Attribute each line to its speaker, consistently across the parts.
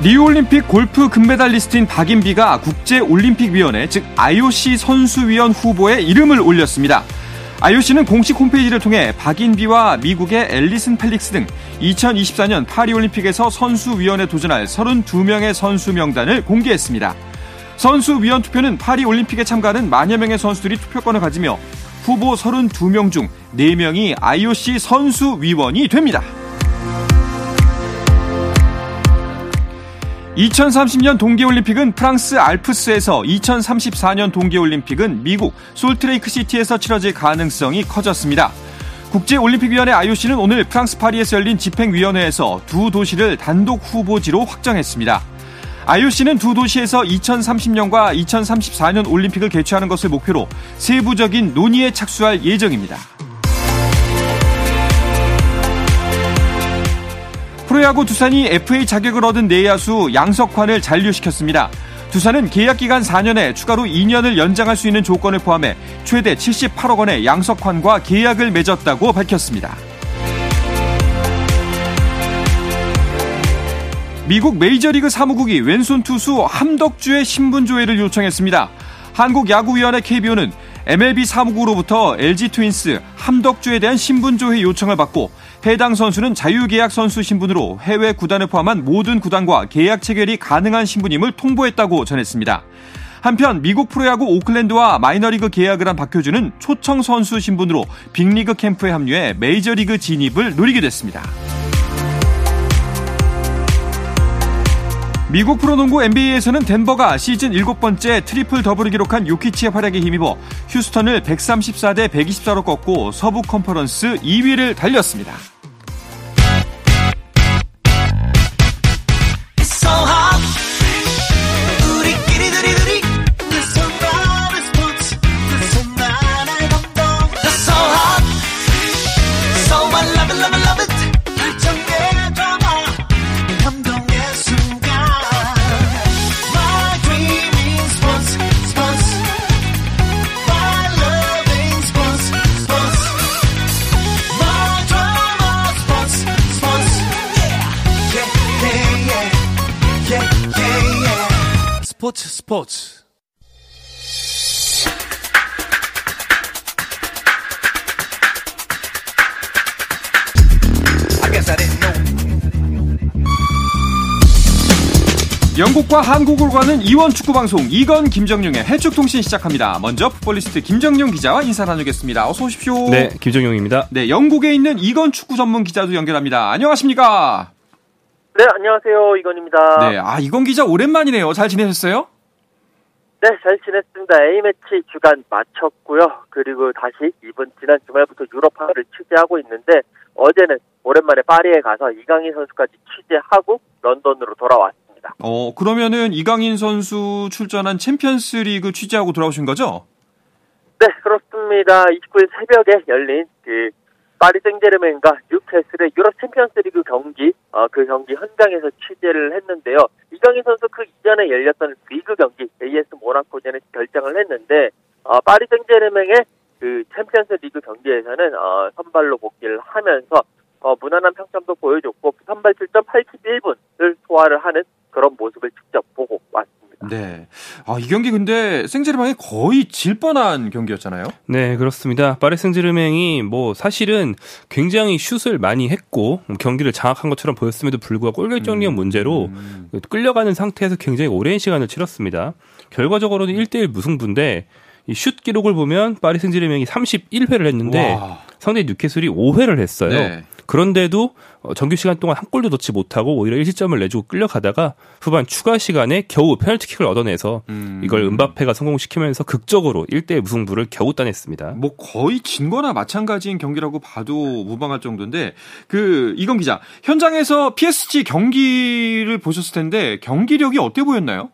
Speaker 1: 리우올림픽 골프 금메달리스트인 박인비가 국제올림픽위원회 즉 IOC 선수위원 후보에 이름을 올렸습니다. IOC는 공식 홈페이지를 통해 박인비와 미국의 앨리슨 펠릭스 등 2024년 파리올림픽에서 선수위원에 도전할 32명의 선수 명단을 공개했습니다. 선수위원 투표는 파리올림픽에 참가하는 만여 명의 선수들이 투표권을 가지며 후보 32명 중 4명이 IOC 선수위원이 됩니다. 2030년 동계올림픽은 프랑스 알프스에서 2034년 동계올림픽은 미국 솔트레이크 시티에서 치러질 가능성이 커졌습니다. 국제올림픽위원회 IOC는 오늘 프랑스 파리에서 열린 집행위원회에서 두 도시를 단독 후보지로 확정했습니다. IOC는 두 도시에서 2030년과 2034년 올림픽을 개최하는 것을 목표로 세부적인 논의에 착수할 예정입니다. 프로야구 두산이 FA 자격을 얻은 내야수 양석환을 잔류시켰습니다. 두산은 계약 기간 4년에 추가로 2년을 연장할 수 있는 조건을 포함해 최대 78억 원의 양석환과 계약을 맺었다고 밝혔습니다. 미국 메이저리그 사무국이 왼손 투수 함덕주의 신분 조회를 요청했습니다. 한국야구위원회 KBO는 MLB 사무국으로부터 LG 트윈스 함덕주에 대한 신분 조회 요청을 받고 해당 선수는 자유계약 선수 신분으로 해외 구단을 포함한 모든 구단과 계약 체결이 가능한 신분임을 통보했다고 전했습니다. 한편 미국 프로야구 오클랜드와 마이너리그 계약을 한 박효준은 초청 선수 신분으로 빅리그 캠프에 합류해 메이저리그 진입을 노리게 됐습니다. 미국 프로농구 NBA에서는 덴버가 시즌 7번째 트리플 더블을 기록한 요키치의 활약에 힘입어 휴스턴을 134대 124로 꺾고 서부 컨퍼런스 2위를 달렸습니다. 영국과 한국을 가는 이원 축구 방송 이건 김정용의 해축 통신 시작합니다. 먼저 풋볼리스트 김정용 기자와 인사 나누겠습니다. 어서 오십시오.
Speaker 2: 네, 김정용입니다.
Speaker 1: 네, 영국에 있는 이건 축구 전문 기자도 연결합니다. 안녕하십니까?
Speaker 3: 네, 안녕하세요. 이건입니다.
Speaker 1: 네, 아 이건 기자 오랜만이네요. 잘 지내셨어요?
Speaker 3: 네, 잘 지냈습니다. A매치 주간 마쳤고요. 그리고 다시 이번 지난 주말부터 유럽파를 취재하고 있는데 어제는 오랜만에 파리에 가서 이강인 선수까지 취재하고 런던으로 돌아왔습니다.
Speaker 1: 어, 그러면은 이강인 선수 출전한 챔피언스 리그 취재하고 돌아오신 거죠?
Speaker 3: 네, 그렇습니다. 29일 새벽에 열린 그 파리 생제르맹과 뉴캐슬의 유럽 챔피언스 리그 경기 어, 그 경기 현장에서 취재를 했는데요. 이강인 선수 그 이전에 열렸던 리그 경기 AS 모나코전에 결장을 했는데 어, 파리 생제르맹의 그 챔피언스 리그 경기에서는 어, 선발로 복귀를 하면서 어, 무난한 평점도 보여줬고 선발 출전 81분을 소화를 하는 그런 모습을 직접 보고 왔습니다.
Speaker 1: 네. 아, 이 경기 근데 생제르맹이 거의 질 뻔한 경기였잖아요.
Speaker 2: 네, 그렇습니다. 파리 생제르맹이 뭐 사실은 굉장히 슛을 많이 했고 경기를 장악한 것처럼 보였음에도 불구하고 골 결정력 음. 문제로 음. 끌려가는 상태에서 굉장히 오랜 시간을 치렀습니다. 결과적으로는 1대1 무승부인데 이슛 기록을 보면 파리 생제르맹이 31회를 했는데 와. 상대 뉴캐슬이 5회를 했어요. 네. 그런데도 어, 정규 시간 동안 한 골도 넣지 못하고 오히려 1실점을 내주고 끌려가다가 후반 추가 시간에 겨우 페널티킥을 얻어내서 음. 이걸 은바페가 성공시키면서 극적으로 1대 무승부를 겨우 따냈습니다.
Speaker 1: 뭐 거의 진 거나 마찬가지인 경기라고 봐도 무방할 정도인데 그 이건 기자 현장에서 PSG 경기를 보셨을 텐데 경기력이 어때 보였나요?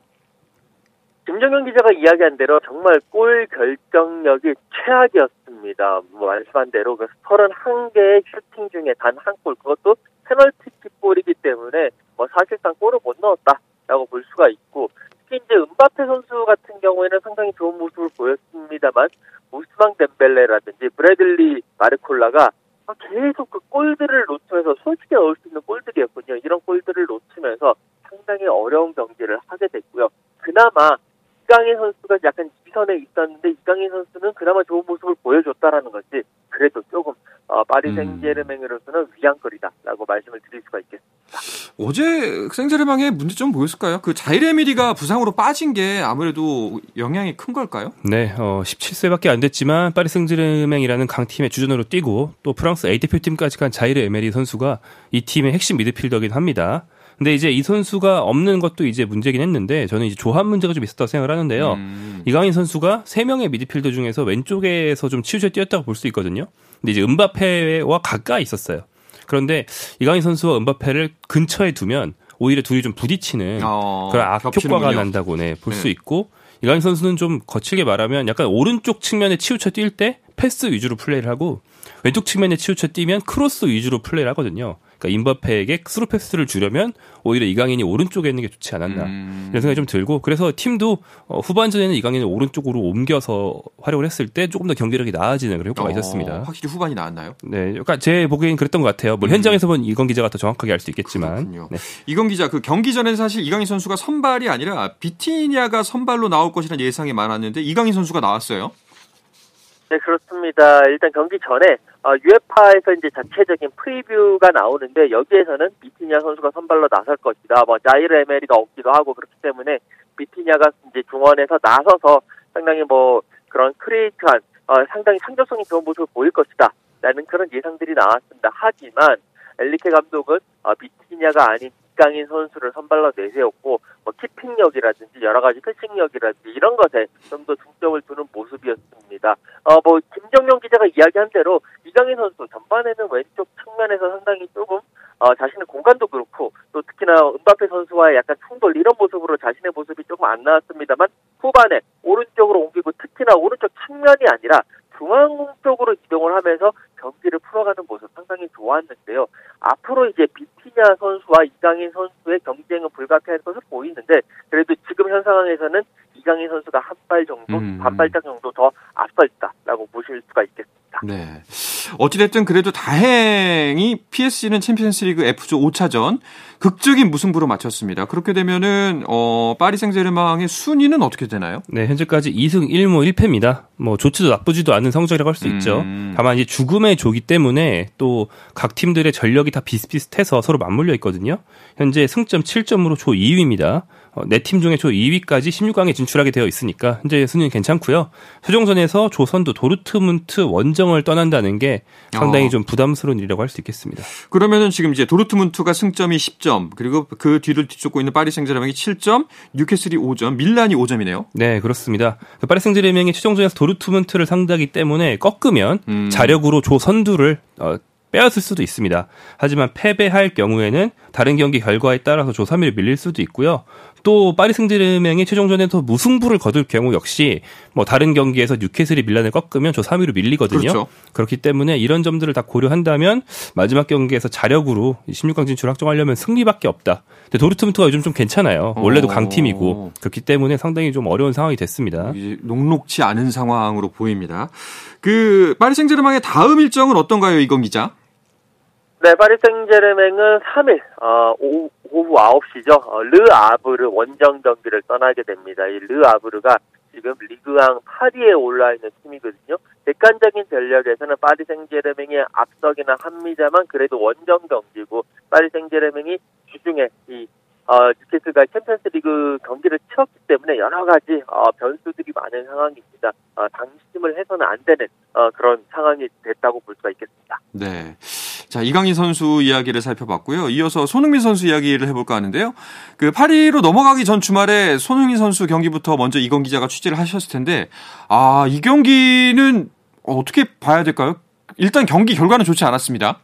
Speaker 3: 김정현 기자가 이야기한 대로 정말 골 결정력이 최악이었 습니다. 뭐 말씀한 대로 그 31개의 슈팅 중에 단 한 골, 그것도 페널티킥 골이기 때문에 뭐 사실상 골을 못 넣었다라고 볼 수가 있고 특히 이제 은바페 선수 같은 경우에는 상당히 좋은 모습을 보였습니다만 우스망 덴벨레라든지 브래들리 마르콜라가 계속 그 골들을 놓치면서 솔직히 넣을 수 있는 골들이었군요. 이런 골들을 놓치면서 상당히 어려운 경기를 하게 됐고요. 그나마 이강인 선수가 약간 지선에 있었는데 이강인 선수는 그나마 좋은 모습을 보여줬다라는 것이 그래도 조금 어, 파리
Speaker 1: 음.
Speaker 3: 생제르맹으로서는 위안거리다라고 말씀을 드릴 수가 있겠습니다.
Speaker 1: 어제 생제르맹의 문제점 뭐였을까요? 그 자이르 에미리가 부상으로 빠진 게 아무래도 영향이 큰 걸까요?
Speaker 2: 네, 어, 17세밖에 안 됐지만 파리 생제르맹이라는 강팀의 주전으로 뛰고 또 프랑스 A 대표팀까지 간 자이르 에메리 선수가 이 팀의 핵심 미드필더긴 합니다. 근데 이제 이 선수가 없는 것도 이제 문제긴 했는데 저는 이제 조합 문제가 좀 있었다고 생각을 하는데요.
Speaker 1: 음.
Speaker 2: 이강인 선수가 세 명의 미드필더 중에서 왼쪽에서 좀 치우쳐 뛰었다고 볼 수 있거든요. 근데 이제 음바페와 가까이 있었어요. 그런데 이강인 선수와 음바페를 근처에 두면 오히려 둘이 좀 부딪히는
Speaker 1: 어,
Speaker 2: 그런 역효과가. 난다고 네, 볼수
Speaker 1: 네.
Speaker 2: 있고 이강인 선수는 좀 거칠게 말하면 약간 오른쪽 측면에 치우쳐 뛸 때 패스 위주로 플레이를 하고 왼쪽 측면에 치우쳐 뛰면 크로스 위주로 플레이를 하거든요. 그러니까 음바페에게 스루 패스를 주려면 오히려 이강인이 오른쪽에 있는 게 좋지 않았나
Speaker 1: 음.
Speaker 2: 이런 생각이 좀 들고 그래서 팀도 어, 후반전에는 이강인을 오른쪽으로 옮겨서 활용을 했을 때 조금 더 경기력이 나아지는 그런 효과가
Speaker 1: 어,
Speaker 2: 있었습니다.
Speaker 1: 확실히 후반이 나았나요?
Speaker 2: 네, 그러니까 제 보기엔 그랬던 것 같아요. 뭐 현장에서 본 이건 기자가 더 정확하게 알 수 있겠지만
Speaker 1: 음.
Speaker 2: 네.
Speaker 1: 이건 기자 그 경기 전에는 사실 이강인 선수가 선발이 아니라 비티니아가 선발로 나올 것이라는 예상이 많았는데 이강인 선수가 나왔어요.
Speaker 3: 네, 그렇습니다. 일단 경기 전에 어, UEFA에서 이제 자체적인 프리뷰가 나오는데 여기에서는 비티니아 선수가 선발로 나설 것이다. 뭐 자이르 에메리가 없기도 하고 그렇기 때문에 비티니아가 이제 중원에서 나서서 상당히 뭐 그런 create한 어, 상당히 창조성이 좋은 모습을 보일 것이다. 라는 그런 예상들이 나왔습니다. 하지만 엔리케 감독은 어, 비티니아가 아닌 이강인 선수를 선발로 내세웠고 뭐 키핑력이라든지 여러 가지 패싱력이라든지 이런 것에 좀 더 중점을 두는 모습이었습니다. 어 뭐 김정용 기자가 이야기한 대로 이강인 선수 전반에는 왼쪽 측면에서 상당히 조금 어 자신의 공간도 그렇고 또 특히나 은바페 선수와의 약간 충돌 이런 모습으로 자신의 모습이 조금 안 나왔습니다만 후반에 오른쪽으로 옮기고 특히나 오른쪽 측면이 아니라 중앙 쪽으로 이동을 하면서 경기를 풀어가는 모습 상당히 좋았는데요. 앞으로 이제 비티냐 선수와 이강인 선수의 경쟁은 불가피할 것으로 보이는데 그래도 지금 현 상황에서는 이강인 선수가 한 발 정도,
Speaker 1: 음.
Speaker 3: 반 발짝 정도 더 앞서 있다라고 보실 수가 있겠습니다.
Speaker 1: 네. 어찌됐든 그래도 다행히 PSG는 챔피언스리그 F조 5차전 극적인 무승부로 마쳤습니다. 그렇게 되면은 어 파리 생제르맹의 순위는 어떻게 되나요?
Speaker 2: 네, 현재까지 2승 1무 1패입니다. 뭐 좋지도 나쁘지도 않은 성적이라고 할 수 있죠.
Speaker 1: 음.
Speaker 2: 다만 이제 죽음의 조기 때문에 또 각 팀들의 전력이 다 비슷비슷해서 서로 맞물려 있거든요. 현재 승점 7점으로 조 2위입니다. 네 팀 중에 조 2위까지 16강에 진출하게 되어 있으니까 현재 순위는 괜찮고요. 최종전에서 조선도 도르트문트 원정을 떠난다는 게 상당히
Speaker 1: 어.
Speaker 2: 좀 부담스러운 일이라고 할 수 있겠습니다.
Speaker 1: 그러면은 지금 이제 도르트문트가 승점이 10점, 그리고 그 뒤를 뒤쫓고 있는 파리 생제르맹이 7점, 뉴캐슬이 5점, 밀란이 5점이네요.
Speaker 2: 네, 그렇습니다. 그 파리 생제르맹이 최종전에서 도르트문트를 상대하기 때문에 꺾으면
Speaker 1: 음.
Speaker 2: 자력으로 조 선두를 어, 빼앗을 수도 있습니다. 하지만 패배할 경우에는 다른 경기 결과에 따라서 조 3위를 밀릴 수도 있고요. 또 파리 생제르맹이 최종전에서 무승부를 거둘 경우 역시 뭐 다른 경기에서 뉴캐슬이 밀란을 꺾으면 조 3위로 밀리거든요.
Speaker 1: 그렇죠.
Speaker 2: 그렇기 때문에 이런 점들을 다 고려한다면 마지막 경기에서 자력으로 16강 진출 확정하려면 승리밖에 없다. 근데 도르트문트가 요즘 좀 괜찮아요. 원래도
Speaker 1: 어.
Speaker 2: 강팀이고 그렇기 때문에 상당히 좀 어려운 상황이 됐습니다.
Speaker 1: 녹록치 않은 상황으로 보입니다. 그 파리 생제르맹의 다음 일정은 어떤가요, 이건 기자?
Speaker 3: 네, 파리 생제르맹은 3일 어, 오후, 오후 9시죠. 어, 르 아브르 원정 경기를 떠나게 됩니다. 이 르 아브르가 지금 리그왕 8위에 올라 있는 팀이거든요. 객관적인 전력에서는 파리 생제르맹이 앞서기는 합니다만 그래도 원정 경기고 파리 생제르맹이 주중에 이 어, 뉴캐슬과 챔피언스리그 경기를 치렀기 때문에 여러 가지 어, 변수들이 많은 상황입니다. 어, 당심을 해서는 안 되는 어, 그런 상황이 됐다고 볼 수가 있겠습니다.
Speaker 1: 네. 자, 이강인 선수 이야기를 살펴봤고요. 이어서 손흥민 선수 이야기를 해볼까 하는데요. 그 파리로 넘어가기 전 주말에 손흥민 선수 경기부터 먼저 이건 기자가 취재를 하셨을 텐데, 아, 이 경기는 어떻게 봐야 될까요? 일단 경기 결과는 좋지 않았습니다.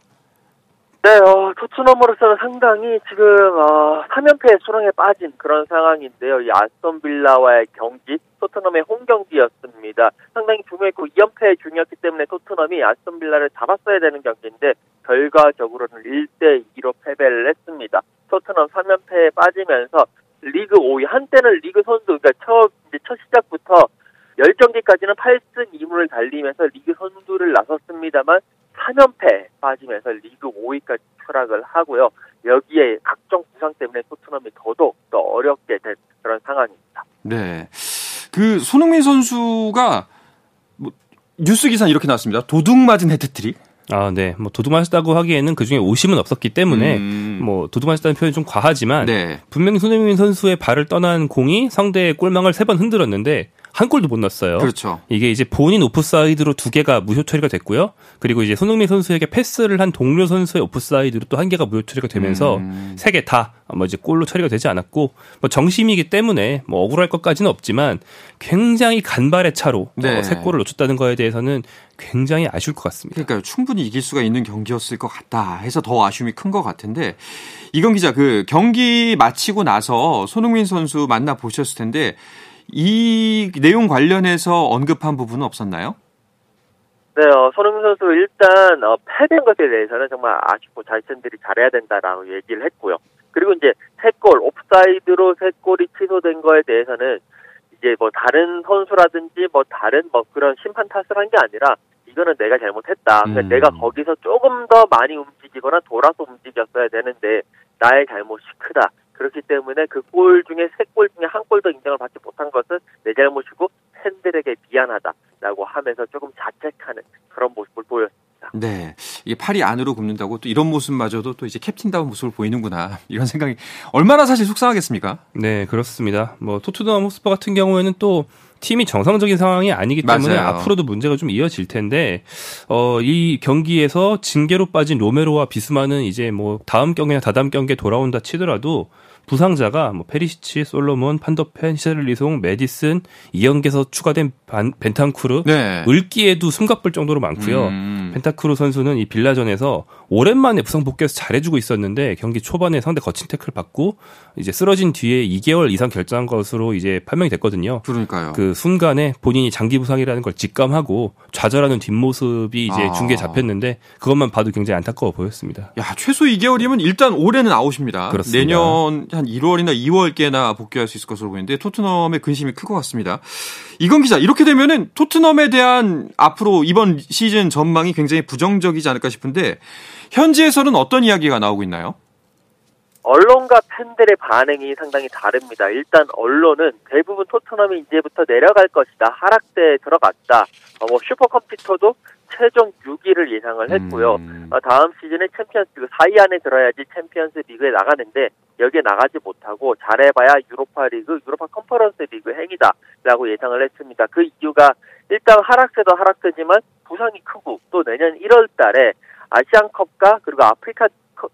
Speaker 3: 네, 어, 토트넘으로서는 상당히 지금 어, 3연패 수렁에 빠진 그런 상황인데요. 이 아스톤 빌라와의 경기, 토트넘의 홈 경기였습니다. 상당히 중요했고 2연패 중이었기 때문에 토트넘이 아스톤 빌라를 잡았어야 되는 경기인데 결과적으로는 1대 2로 패배를 했습니다. 토트넘 3연패에 빠지면서 리그 5위 한때는 리그 선두 그러니까 첫, 이제 첫 시작부터 10경기까지는 8승 2무를 달리면서 리그 선두를 나섰습니다만 3연패 빠지면서 리그 5위까지 추락을 하고요. 여기에 각종 부상 때문에 토트넘이 더더욱 더 어렵게 된 그런 상황입니다.
Speaker 1: 네. 그 손흥민 선수가 뭐 뉴스 기사 이렇게 나왔습니다. 도둑 맞은 해트트릭.
Speaker 2: 아, 네. 뭐 도둑 맞았다고 하기에는 그 중에 오심은 없었기 때문에
Speaker 1: 음.
Speaker 2: 뭐 도둑 맞았다는 표현이 좀 과하지만
Speaker 1: 네.
Speaker 2: 분명히 손흥민 선수의 발을 떠난 공이 상대의 골망을 세 번 흔들었는데 한 골도 못 넣었어요.
Speaker 1: 그렇죠.
Speaker 2: 이게 이제 본인 오프사이드로 두 개가 무효 처리가 됐고요. 그리고 이제 손흥민 선수에게 패스를 한 동료 선수의 오프사이드로 또 한 개가 무효 처리가 되면서
Speaker 1: 음.
Speaker 2: 세개 다 뭐 이제 골로 처리가 되지 않았고 뭐 정심이기 때문에 뭐 억울할 것까지는 없지만 굉장히 간발의 차로
Speaker 1: 네.
Speaker 2: 어, 세 골을 놓쳤다는 거에 대해서는 굉장히 아쉬울 것 같습니다.
Speaker 1: 그러니까요. 충분히 이길 수가 있는 경기였을 것 같다 해서 더 아쉬움이 큰 것 같은데 이건 기자 그 경기 마치고 나서 손흥민 선수 만나 보셨을 텐데 이 내용 관련해서 언급한 부분은 없었나요?
Speaker 3: 네, 어, 손흥민 선수 일단 어, 패배한 것에 대해서는 정말 아쉽고 자신들이 잘해야 된다라고 얘기를 했고요. 그리고 이제 세 골 옵사이드로 세 골이 취소된 거에 대해서는 이제 뭐 다른 선수라든지 뭐 다른 뭐 그런 심판 탓을 한 게 아니라 이거는 내가 잘못했다. 그러니까
Speaker 1: 음.
Speaker 3: 내가 거기서 조금 더 많이 움직이거나 돌아서 움직였어야 되는데 나의 잘못이 크다. 그렇기 때문에 그 골 중에 세 골 중에 한 골도 인정을 받지 못한 것은 내 잘못이고 팬들에게 미안하다라고 하면서 조금 자책하는 그런 모습을 보였습니다.
Speaker 1: 네. 이게 팔이 안으로 굽는다고 또 이런 모습마저도 또 이제 캡틴다운 모습을 보이는구나. 이런 생각이 얼마나 사실 속상하겠습니까?
Speaker 2: 네, 그렇습니다. 뭐 토트넘 홋스퍼 같은 경우에는 또 팀이 정상적인 상황이 아니기 때문에
Speaker 1: 맞아요.
Speaker 2: 앞으로도 문제가 좀 이어질 텐데 어, 이 경기에서 징계로 빠진 로메로와 비수마는 이제 뭐 다음 경기나 다다음 경기에 돌아온다 치더라도 부상자가 뭐 페리시치, 솔로몬, 판더펜, 히샬리송, 메디슨, 여기에서 추가된 반, 벤탄쿠르,
Speaker 1: 네.
Speaker 2: 읊기에도 숨가쁠 정도로 많고요.
Speaker 1: 음.
Speaker 2: 벤탄쿠르 선수는 이 빌라전에서 오랜만에 부상 복귀해서 잘해주고 있었는데 경기 초반에 상대 거친 태클 받고 이제 쓰러진 뒤에 2개월 이상 결정한 것으로 이제 판명이 됐거든요.
Speaker 1: 그러니까요.
Speaker 2: 그 순간에 본인이 장기 부상이라는 걸 직감하고 좌절하는 뒷모습이 이제
Speaker 1: 아.
Speaker 2: 중계에 잡혔는데 그것만 봐도 굉장히 안타까워 보였습니다.
Speaker 1: 야, 최소 2개월이면 일단 올해는 아웃입니다.
Speaker 2: 그렇습니다.
Speaker 1: 내년 한 1월이나 2월께나 복귀할 수 있을 것으로 보이는데 토트넘의 근심이 클 것 같습니다. 이건 기자, 이렇게 되면은 토트넘에 대한 앞으로 이번 시즌 전망이 굉장히 부정적이지 않을까 싶은데 현지에서는 어떤 이야기가 나오고 있나요?
Speaker 3: 언론과 팬들의 반응이 상당히 다릅니다. 일단 언론은 대부분 토트넘이 이제부터 내려갈 것이다. 하락세에 들어갔다. 어, 뭐 슈퍼컴퓨터도 최종 6위를 예상을 했고요.
Speaker 1: 음.
Speaker 3: 어, 다음 시즌에 챔피언스리그 4위 안에 들어야지 챔피언스 리그에 나가는데 여기에 나가지 못하고 잘해봐야 유로파 리그, 유로파 컨퍼런스 리그 행이다라고 예상을 했습니다. 그 이유가 일단 하락세도 하락세지만 부상이 크고 또 내년 1월 달에 아시안컵과 그리고 아프리카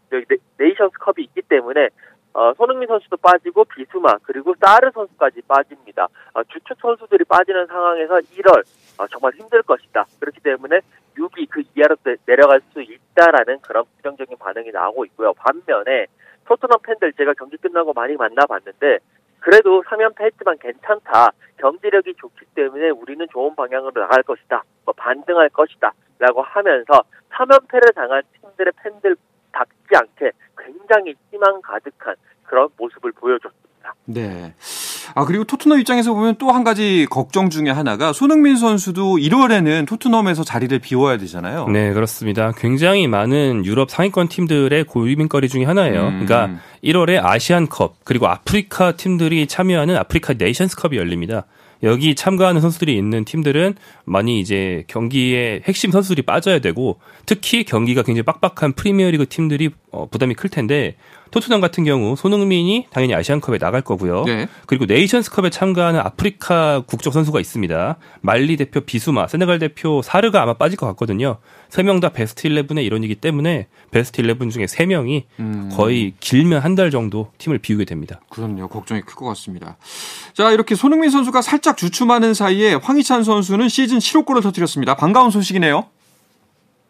Speaker 3: 네- 네이션스 컵이 있기 때문에 어, 손흥민 선수도 빠지고 비수마 그리고 사르 선수까지 빠집니다. 어, 주축 선수들이 빠지는 상황에서 1월 어, 정말 힘들 것이다. 그렇기 때문에 6위 그 이하로 내- 내려갈 수 있다라는 그런 부정적인 반응이 나오고 있고요. 반면에 토트넘 팬들 제가 경기 끝나고 많이 만나봤는데 그래도 3연패 했지만 괜찮다. 경기력이 좋기 때문에 우리는 좋은 방향으로 나갈 것이다. 뭐 반등할 것이다. 라고 하면서 3연패를 당한 팀들의 팬들 답지 않게 굉장히 희망 가득한 그런 모습을 보여줬습니다.
Speaker 1: 네. 아, 그리고 토트넘 입장에서 보면 또 한 가지 걱정 중에 하나가 손흥민 선수도 1월에는 토트넘에서 자리를 비워야 되잖아요.
Speaker 2: 네, 그렇습니다. 굉장히 많은 유럽 상위권 팀들의 고민거리 중에 하나예요.
Speaker 1: 음.
Speaker 2: 그러니까 1월에 아시안컵 그리고 아프리카 팀들이 참여하는 아프리카 네이션스컵이 열립니다. 여기 참가하는 선수들이 있는 팀들은 많이 이제 경기에 핵심 선수들이 빠져야 되고 특히 경기가 굉장히 빡빡한 프리미어리그 팀들이 어, 부담이 클 텐데 토트넘 같은 경우 손흥민이 당연히 아시안컵에 나갈 거고요.
Speaker 1: 네.
Speaker 2: 그리고 네이션스컵에 참가하는 아프리카 국적 선수가 있습니다. 말리 대표 비수마, 세네갈 대표 사르가 아마 빠질 것 같거든요. 세 명 다 베스트 11의 일원이기 때문에 베스트 11 중에 세 명이
Speaker 1: 음.
Speaker 2: 거의 길면 한 달 정도 팀을 비우게 됩니다.
Speaker 1: 그럼요. 걱정이 클 것 같습니다. 자, 이렇게 손흥민 선수가 살짝 주춤하는 사이에 황희찬 선수는 시즌 7호 골을 터뜨렸습니다. 반가운 소식이네요.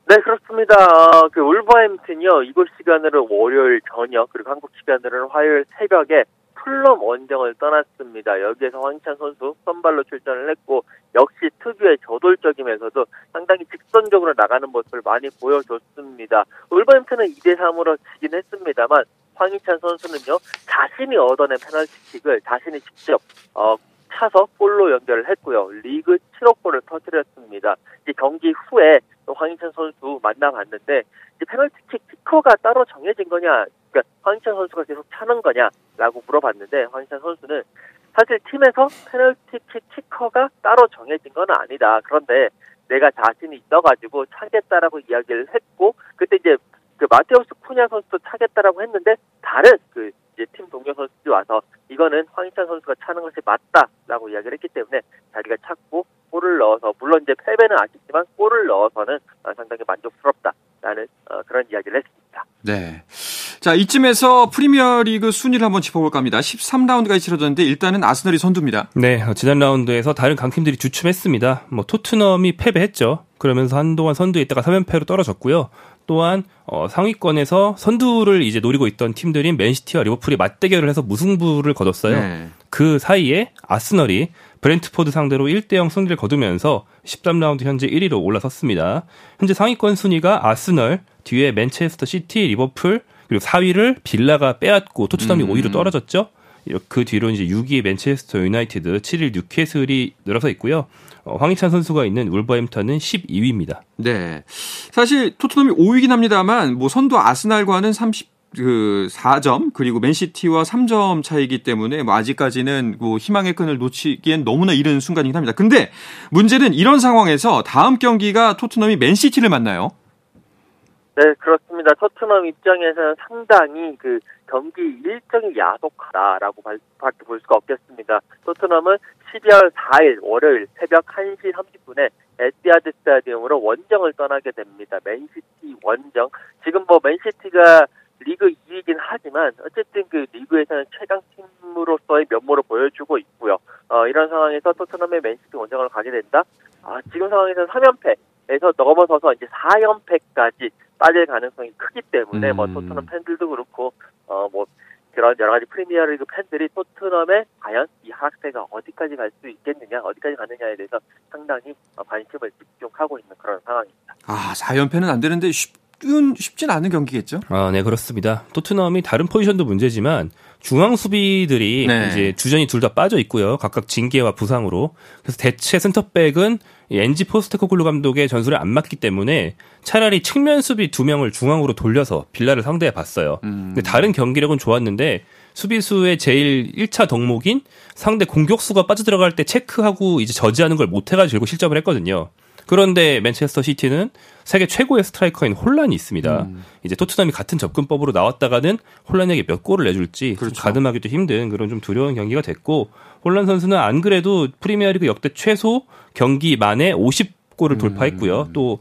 Speaker 3: 네, 그렇습니다. 어, 그 울버햄튼이요. 이곳 시간으로 월요일 저녁 그리고 한국 시간으로는 화요일 새벽에 풀럼 원정을 떠났습니다. 여기에서 황희찬 선수 선발로 출전을 했고 역시 특유의 저돌적이면서도 상당히 직선적으로 나가는 모습을 많이 보여줬습니다. 울버햄튼은 2대 3으로 지긴 했습니다만 황희찬 선수는요 자신이 얻어낸 페널티킥을 자신이 직접 어, 차서 골로 연결을 했고요. 리그 7호 골을 터뜨렸습니다. 이제 경기 후에 황희찬 선수 만나봤는데 페널티킥 키커가 따로 정해진 거냐, 그러니까 황희찬 선수가 계속 차는 거냐라고 물어봤는데 황희찬 선수는 사실 팀에서 페널티킥 키커가 따로 정해진 건 아니다. 그런데 내가 자신이 있어가지고 차겠다라고 이야기를 했고 그때 이제 그 마테우스 쿠냐 선수도 차겠다라고 했는데 다른 그 이제 팀 동료 선수들이 와서 이거는 황희찬 선수가 차는 것이 맞다라고 이야기를 했기 때문에 자기가 넣어서 물론 이제 패배는 아쉽지만 골을 넣어서는 어, 상당히 만족스럽다라는 어, 그런 이야기를 했습니다.
Speaker 1: 네. 자, 이쯤에서 프리미어리그 순위를 한번 짚어볼까 합니다. 13라운드가 치러졌는데 일단은 아스널이 선두입니다.
Speaker 2: 네, 어, 지난 라운드에서 다른 강팀들이 주춤했습니다. 뭐 토트넘이 패배했죠. 그러면서 한동안 선두에 있다가 3연패로 떨어졌고요. 또한 어, 상위권에서 선두를 이제 노리고 있던 팀들인 맨시티와 리버풀이 맞대결을 해서 무승부를 거뒀어요. 네. 그 사이에 아스널이 브렌트포드 상대로 1대0 승리를 거두면서 13라운드 현재 1위로 올라섰습니다. 현재 상위권 순위가 아스널, 뒤에 맨체스터 시티, 리버풀, 그리고 4위를 빌라가 빼앗고 토트넘이 음. 5위로 떨어졌죠. 그 뒤로 이제 6위 맨체스터 유나이티드, 7위 뉴캐슬이 늘어서 있고요. 어, 황희찬 선수가 있는 울버햄턴은 12위입니다.
Speaker 1: 네. 사실 토트넘이 5위긴 합니다만 뭐 선두 아스날과는 30 그 4점 그리고 맨시티와 3점 차이기 때문에 뭐 아직까지는 뭐 희망의 끈을 놓치기엔 너무나 이른 순간이긴 합니다. 근데 문제는 이런 상황에서 다음 경기가 토트넘이 맨시티를 만나요.
Speaker 3: 네, 그렇습니다. 토트넘 입장에서는 상당히 그 경기 일정이 야속하다라고 밖에 볼 수가 없겠습니다. 토트넘은 12월 4일 월요일 새벽 1시 30분에 에티하드 스타디움으로 원정을 떠나게 됩니다. 맨시티 원정. 지금 뭐 맨시티가 리그 2위이긴 하지만 어쨌든 그 리그에서는 최강 팀으로서의 면모를 보여주고 있고요. 어, 이런 상황에서 토트넘의 맨시티 원정을 가게 된다. 아, 지금 상황에서는 3연패에서 넘어서서 이제 4연패까지 빠질 가능성이 크기 때문에 뭐 음. 뭐 토트넘 팬들도 그렇고 어 뭐 그런 여러 가지 프리미어리그 팬들이 토트넘의 과연 이 하락세가 어디까지 갈 수 있겠느냐, 어디까지 가느냐에 대해서 상당히 어, 관심을 집중하고 있는 그런 상황입니다.
Speaker 1: 아, 4연패는 안 되는데 쉽, 쉽진 않은 경기겠죠?
Speaker 2: 아, 네, 그렇습니다. 토트넘이 다른 포지션도 문제지만 중앙 수비들이 네. 이제 주전이 둘 다 빠져 있고요. 각각 징계와 부상으로. 그래서 대체 센터백은 엔지 포스테코글루 감독의 전술에 안 맞기 때문에 차라리 측면 수비 두 명을 중앙으로 돌려서 빌라를 상대해 봤어요. 음. 근데 다른 경기력은 좋았는데 수비수의 제일 1차 덕목인 상대 공격수가 빠져들어갈 때 체크하고 이제 저지하는 걸 못해가지고 실점을 했거든요. 그런데 맨체스터 시티는 세계 최고의 스트라이커인 혼란이 있습니다. 음. 이제 토트넘이 같은 접근법으로 나왔다가는 혼란에게 몇 골을 내줄지 그렇죠. 가늠하기도 힘든 그런 좀 두려운 경기가 됐고 혼란 선수는 안 그래도 프리미어리그 역대 최소 경기 만에 50골을 음. 돌파했고요. 또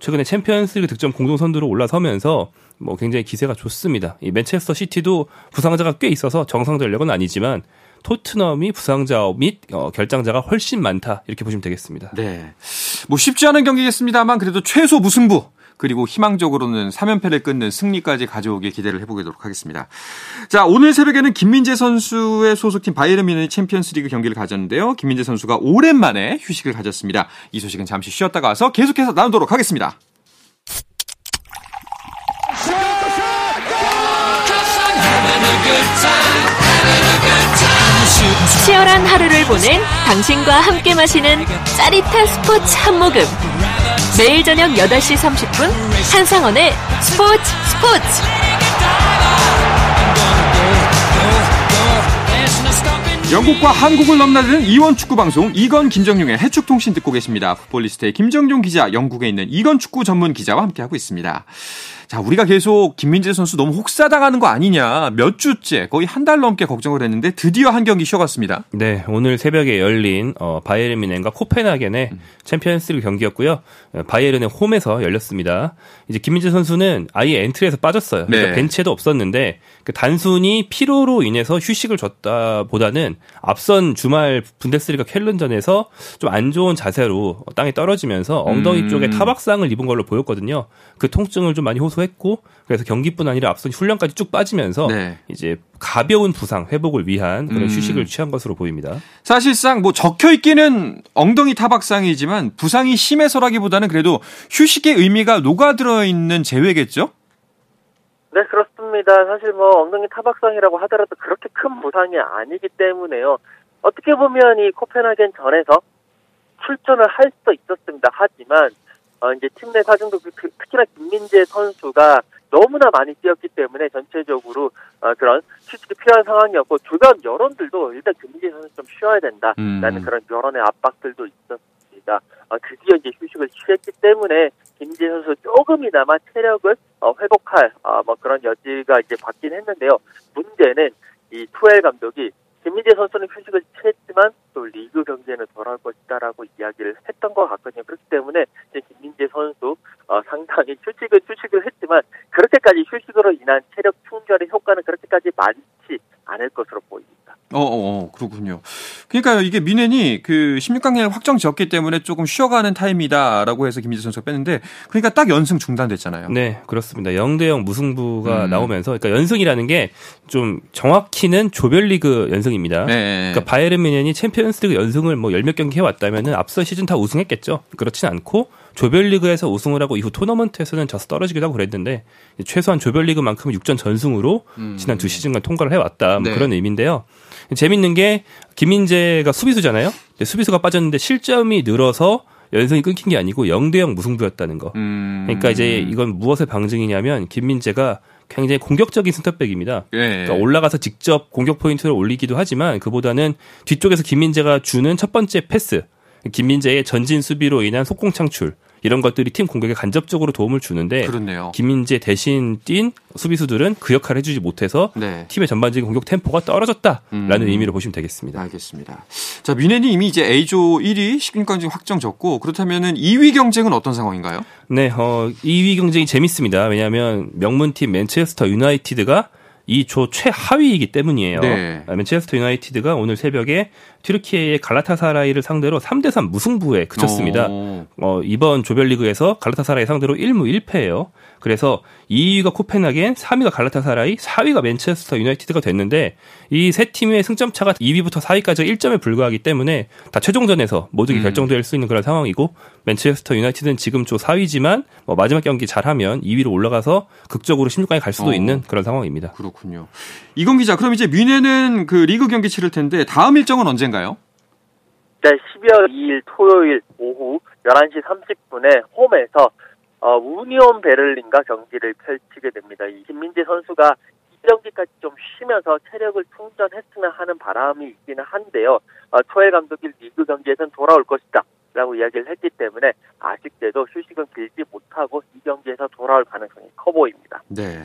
Speaker 2: 최근에 챔피언스리그 득점 공동 선두로 올라서면서 뭐 굉장히 기세가 좋습니다. 이 맨체스터 시티도 부상자가 꽤 있어서 정상 전력은 아니지만 토트넘이 부상자 및 어, 결장자가 훨씬 많다 이렇게 보시면 되겠습니다.
Speaker 1: 네, 뭐 쉽지 않은 경기겠습니다만 그래도 최소 무승부 그리고 희망적으로는 3연패를 끊는 승리까지 가져오길 기대를 해보도록 하겠습니다. 자, 오늘 새벽에는 김민재 선수의 소속팀 바이에른 뮌헨이 챔피언스리그 경기를 가졌는데요. 김민재 선수가 오랜만에 휴식을 가졌습니다. 이 소식은 잠시 쉬었다가 와서 계속해서 나누도록 하겠습니다.
Speaker 4: 치열한 하루를 보낸 당신과 함께 마시는 짜릿한 스포츠 한 모금. 매일 저녁 8시 30분 한상원의 스포츠 스포츠.
Speaker 1: 영국과 한국을 넘나드는 이원 축구 방송 이건 김정용의 해축 통신 듣고 계십니다. 풋볼리스트의 김정용 기자, 영국에 있는 이건 축구 전문 기자와 함께하고 있습니다. 자, 우리가 계속 김민재 선수 너무 혹사당하는 거 아니냐. 몇 주째, 거의 한 달 넘게 걱정을 했는데 드디어 한 경기 쉬어갔습니다.
Speaker 2: 네, 오늘 새벽에 열린 어, 바이에른 뮌헨과 코펜하겐의 음. 챔피언스리그 경기였고요. 어, 바이에른의 홈에서 열렸습니다. 이제 김민재 선수는 아예 엔트리에서 빠졌어요. 그러니까 네. 벤치에도 없었는데 그 단순히 피로로 인해서 휴식을 줬다보다는 앞선 주말 분데스리가 쾰른전에서 좀 안 좋은 자세로 땅에 떨어지면서 엉덩이
Speaker 1: 음.
Speaker 2: 쪽에 타박상을 입은 걸로 보였거든요. 그 통증을 좀 많이 호소했고 그래서 경기뿐 아니라 앞선 훈련까지 쭉 빠지면서
Speaker 1: 네.
Speaker 2: 이제 가벼운 부상 회복을 위한 그런
Speaker 1: 음.
Speaker 2: 휴식을 취한 것으로 보입니다.
Speaker 1: 사실상 뭐 적혀 있기는 엉덩이 타박상이지만 부상이 심해서라기보다는 그래도 휴식의 의미가 녹아들어 있는 제외겠죠?
Speaker 3: 네, 그렇습니다. 사실 뭐 엉덩이 타박상이라고 하더라도 그렇게 큰 부상이 아니기 때문에요. 어떻게 보면 이 코펜하겐 전에서 출전을 할 수도 있었습니다. 하지만 어, 이제 팀 내 사정도 그- 그- 특히나 김민재 선수가 너무나 많이 뛰었기 때문에 전체적으로 어, 그런 휴식이 필요한 상황이었고 주변 여론들도 일단 김민재 선수 좀 쉬어야 된다라는
Speaker 1: 음.
Speaker 3: 그런 여론의 압박들도 있었 습니다. 어, 드디어 이제 휴식을 취했기 때문에 김민재 선수 조금이나마 체력을 어, 회복할 어, 뭐 그런 여지가 이제 받긴 했는데요. 문제는 이 투엘 감독이 김민재 선수는 휴식을 취했지만 또 리그 경기에는 돌아올 것이다라고 이야기를 했던 것 같거든요. 그렇기 때문에 이제 김민재 선수 어, 상당히 휴식을 휴식을 했지만 그렇게까지 휴식으로 인한 체력 충전의 효과는 그렇게까지 많지 않을 것으로 보입니다.
Speaker 1: 어, 어, 어, 그렇군요. 그러니까 이게 미넨이 그 16강에 확정 지었기 때문에 조금 쉬어가는 타임이다라고 해서 김민재 선수가 뺐는데 그러니까 딱 연승 중단됐잖아요.
Speaker 2: 네, 그렇습니다. 0대0 무승부가
Speaker 1: 음.
Speaker 2: 나오면서 그러니까 연승이라는 게 좀 정확히는 조별리그 연승입니다.
Speaker 1: 네.
Speaker 2: 그러니까 바이에른 뮌헨이 챔피언스리그 연승을 뭐 열 몇 경기 해왔다면은 앞서 시즌 다 우승했겠죠. 그렇진 않고 조별리그에서 우승을 하고 이후 토너먼트에서는 져서 떨어지기도 하고 그랬는데 최소한 조별리그만큼은 6전 전승으로 지난 두 시즌간 통과를 해왔다 뭐
Speaker 1: 네.
Speaker 2: 그런 의미인데요. 재밌는 게 김민재가 수비수잖아요. 수비수가 빠졌는데 실점이 늘어서 연승이 끊긴 게 아니고 0대0 무승부였다는 거.
Speaker 1: 음.
Speaker 2: 그러니까 이제 이건 무엇의 방증이냐면 김민재가 굉장히 공격적인 센터백입니다.
Speaker 1: 예.
Speaker 2: 그러니까 올라가서 직접 공격 포인트를 올리기도 하지만 그보다는 뒤쪽에서 김민재가 주는 첫 번째 패스, 김민재의 전진 수비로 인한 속공 창출 이런 것들이 팀 공격에 간접적으로 도움을 주는데
Speaker 1: 그렇네요.
Speaker 2: 김민재 대신 뛴 수비수들은 그 역할을 해주지 못해서
Speaker 1: 네.
Speaker 2: 팀의 전반적인 공격 템포가 떨어졌다라는
Speaker 1: 음.
Speaker 2: 의미로 보시면 되겠습니다.
Speaker 1: 알겠습니다. 자, 미넨이 이미 이제 A조 1위 16강전 확정졌고 그렇다면은 2위 경쟁은 어떤 상황인가요?
Speaker 2: 네, 어, 2위 경쟁이 재밌습니다. 왜냐하면 명문팀 맨체스터 유나이티드가 이 조 최하위이기 때문이에요.
Speaker 1: 네.
Speaker 2: 아, 맨체스터 유나이티드가 오늘 새벽에 튀르키예의 갈라타사라이를 상대로 3대 3 무승부에 그쳤습니다.
Speaker 1: 오.
Speaker 2: 어, 이번 조별리그에서 갈라타사라이 상대로 1무 1패예요. 그래서 2위가 코펜하겐, 3위가 갈라타사라이, 4위가 맨체스터 유나이티드가 됐는데 이 세 팀의 승점 차가 2위부터 4위까지 1점에 불과하기 때문에 다 최종전에서 모두가
Speaker 1: 음.
Speaker 2: 결정될 수 있는 그런 상황이고 맨체스터 유나이티드는 지금 조 4위지만 뭐 마지막 경기 잘하면 2위로 올라가서 극적으로 16강에 갈 수도
Speaker 1: 어.
Speaker 2: 있는 그런 상황입니다.
Speaker 1: 그렇군요. 이건 기자, 그럼 이제 미넨은 그 리그 경기 치를 텐데 다음 일정은 언젠가요?
Speaker 3: 네, 12월 2일 토요일 오후 11시 30분에 홈에서 어, 우니온 베를린과 경기를 펼치게 됩니다. 이 김민재 선수가 이 경기까지 좀 쉬면서 체력을 충전했으면 하는 바람이 있기는 한데요. 어, 토엘 감독이 리그 경기에선 돌아올 것이다. 라고 이야기를 했기 때문에 아쉽게도 휴식은 길지 못하고 이 경기에서 돌아올 가능성이 커 보입니다.
Speaker 1: 네.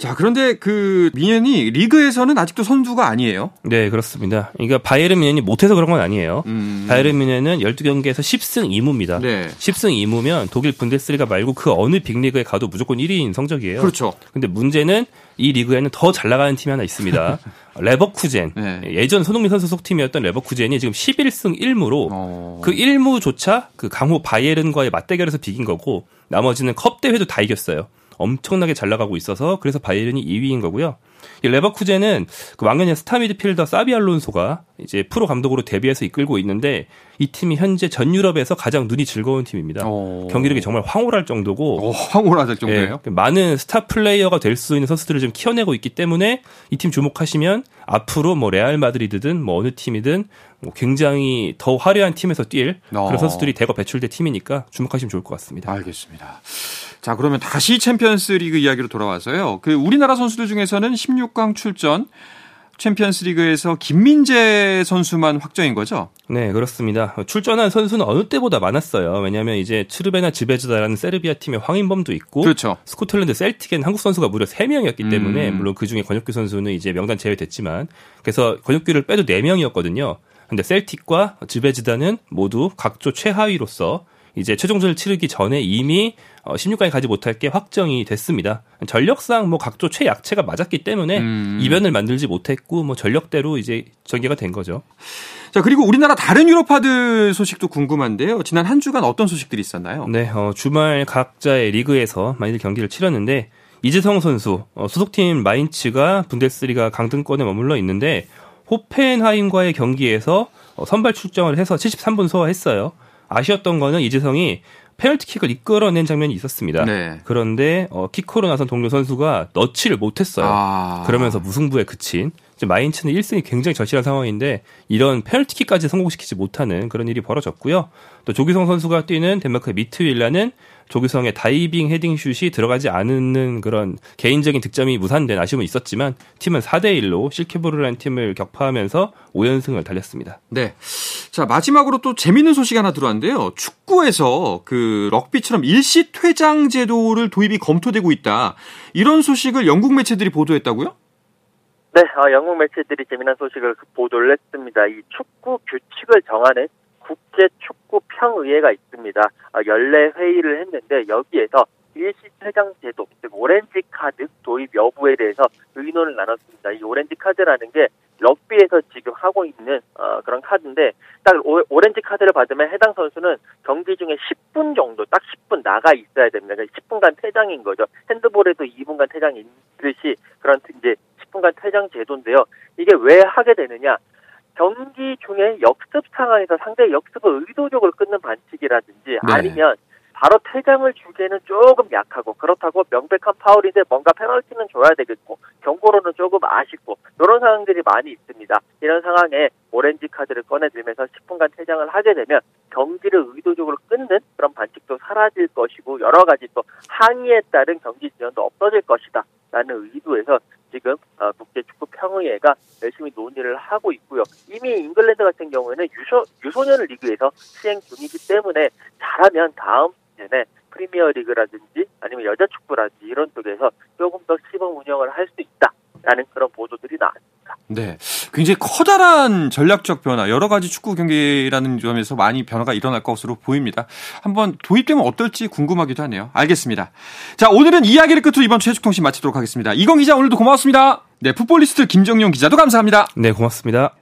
Speaker 1: 자, 그런데 그 미넨이 리그에서는 아직도 선두가 아니에요.
Speaker 2: 네, 그렇습니다. 그러니까 바이에른 뮌헨이 못해서 그런 건 아니에요.
Speaker 1: 음.
Speaker 2: 바이에른 뮌헨은 12경기에서 10승 2무입니다.
Speaker 1: 네.
Speaker 2: 10승 2무면 독일 분데스리가 말고 그 어느 빅리그에 가도 무조건 1위인 성적이에요.
Speaker 1: 그렇죠.
Speaker 2: 근데 문제는 이 리그에는 더 잘 나가는 팀이 하나 있습니다. 레버쿠젠.
Speaker 1: 네.
Speaker 2: 예전 손흥민 선수 속팀이었던 레버쿠젠이 지금 11승 1무로
Speaker 1: 어.
Speaker 2: 그 1무조차 그 강호 바이에른과의 맞대결에서 비긴 거고 나머지는 컵 대회도 다 이겼어요. 엄청나게 잘 나가고 있어서 그래서 바이에른이 2위인 거고요. 이 레버쿠젠은 그 왕년의 스타 미드필더 사비 알론소가 이제 프로 감독으로 데뷔해서 이끌고 있는데 이 팀이 현재 전 유럽에서 가장 눈이 즐거운 팀입니다.
Speaker 1: 어.
Speaker 2: 경기력이 정말 황홀할 정도고
Speaker 1: 어, 황홀하될 정도예요.
Speaker 2: 예, 많은 스타 플레이어가 될 수 있는 선수들을 좀 키워내고 있기 때문에 이 팀 주목하시면 앞으로 뭐 레알 마드리드든 뭐 어느 팀이든 뭐 굉장히 더 화려한 팀에서 뛸
Speaker 1: 어.
Speaker 2: 그런 선수들이 대거 배출될 팀이니까 주목하시면 좋을 것 같습니다.
Speaker 1: 알겠습니다. 자, 그러면 다시 챔피언스 리그 이야기로 돌아와서요. 그 우리나라 선수들 중에서는 16강 출전 챔피언스 리그에서 김민재 선수만 확정인 거죠?
Speaker 2: 네, 그렇습니다. 출전한 선수는 어느 때보다 많았어요. 왜냐하면 이제 츠르베나 즈베즈다라는 세르비아 팀의 황인범도 있고
Speaker 1: 그렇죠.
Speaker 2: 스코틀랜드 셀틱엔 한국 선수가 무려 3명이었기 때문에
Speaker 1: 음.
Speaker 2: 물론 그 중에 권혁규 선수는 이제 명단 제외됐지만 그래서 권혁규를 빼도 4명이었거든요. 근데 셀틱과 즈베즈다는 모두 각조 최하위로서 이제 최종전을 치르기 전에 이미 16강에 가지 못할 게 확정이 됐습니다. 전력상 뭐 각조 최약체가 맞았기 때문에 음. 이변을 만들지 못했고 뭐 전력대로 이제 전개가 된 거죠.
Speaker 1: 자, 그리고 우리나라 다른 유럽파들 소식도 궁금한데요. 지난 한 주간 어떤 소식들이 있었나요?
Speaker 2: 네, 어, 주말 각자의 리그에서 많이들 경기를 치렀는데 이재성 선수 어, 소속팀 마인츠가 분데스리가 강등권에 머물러 있는데 호펜하임과의 경기에서 어, 선발 출정을 해서 73분 소화했어요. 아쉬웠던 거는 이재성이 페널티킥을 이끌어낸 장면이 있었습니다. 네. 그런데 어, 키코로 나선 동료 선수가 넣지를 못했어요. 아... 그러면서 무승부에 그친 마인츠는 1승이 굉장히 절실한 상황인데 이런 페널티킥까지 성공시키지 못하는 그런 일이 벌어졌고요. 또 조기성 선수가 뛰는 덴마크의 미트윌라는 조규성의 다이빙 헤딩 슛이 들어가지 않는 그런 개인적인 득점이 무산된 아쉬움은 있었지만 팀은 4대 1로 실케보르라는 팀을 격파하면서 5연승을 달렸습니다.
Speaker 1: 네. 자, 마지막으로 또 재밌는 소식 하나 들어왔는데요. 축구에서 그 럭비처럼 일시 퇴장 제도를 도입이 검토되고 있다. 이런 소식을 영국 매체들이 보도했다고요?
Speaker 3: 네, 어, 영국 매체들이 재미난 소식을 보도를 했습니다. 이 축구 규칙을 정하는 국제축구평의회가 있습니다. 어, 연례 회의를 했는데 여기에서 일시 퇴장 제도, 즉 오렌지 카드 도입 여부에 대해서 의논을 나눴습니다. 이 오렌지 카드라는 게 럭비에서 지금 하고 있는 어, 그런 카드인데 딱 오, 렌지 카드를 받으면 해당 선수는 경기 중에 10분 정도 딱 10분 나가 있어야 됩니다. 그러니까 10분간 퇴장인 거죠. 핸드볼에도 2분간 퇴장이 있듯이 그런 이제 10분간 퇴장 제도인데요. 이게 왜 하게 되느냐? 경기 중에 역습 상황에서 상대 역습을 의도적으로 끊는 반칙이라든지 네. 아니면 바로 퇴장을 주기에는 조금 약하고 그렇다고 명백한 파울인데 뭔가 페널티는 줘야 되겠고 경고로는 조금 아쉽고 이런 상황들이 많이 있습니다. 이런 상황에 오렌지 카드를 꺼내들면서 10분간 퇴장을 하게 되면 경기를 의도적으로 끊는 그런 반칙도 사라질 것이고 여러 가지 또 항의에 따른 경기 지연도 없어질 것이다. 라는 의도에서 국제축구평의회가 열심히 논의를 하고 있고요. 이미 잉글랜드 같은 경우에는 유소, 유소년 리그에서 시행 중이기 때문에 잘하면 다음 시즌에 프리미어 리그라든지 아니면 여자 축구라든지 이런 쪽에서 조금 더 시범 운영을 할 수 있다라는 그런 보도들이 나왔습니다.
Speaker 1: 네. 굉장히 커다란 전략적 변화, 여러 가지 축구 경기라는 점에서 많이 변화가 일어날 것으로 보입니다. 한번 도입되면 어떨지 궁금하기도 하네요. 알겠습니다. 자, 오늘은 이야기를 끝으로 이번 최축통신 마치도록 하겠습니다. 이건 기자 오늘도 고맙습니다. 네, 풋볼리스트 김정용 기자도 감사합니다.
Speaker 2: 네, 고맙습니다.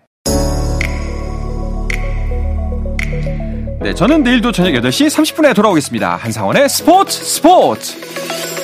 Speaker 1: 네, 저는 내일도 저녁 8시 30분에 돌아오겠습니다. 한상원의 스포츠 스포츠!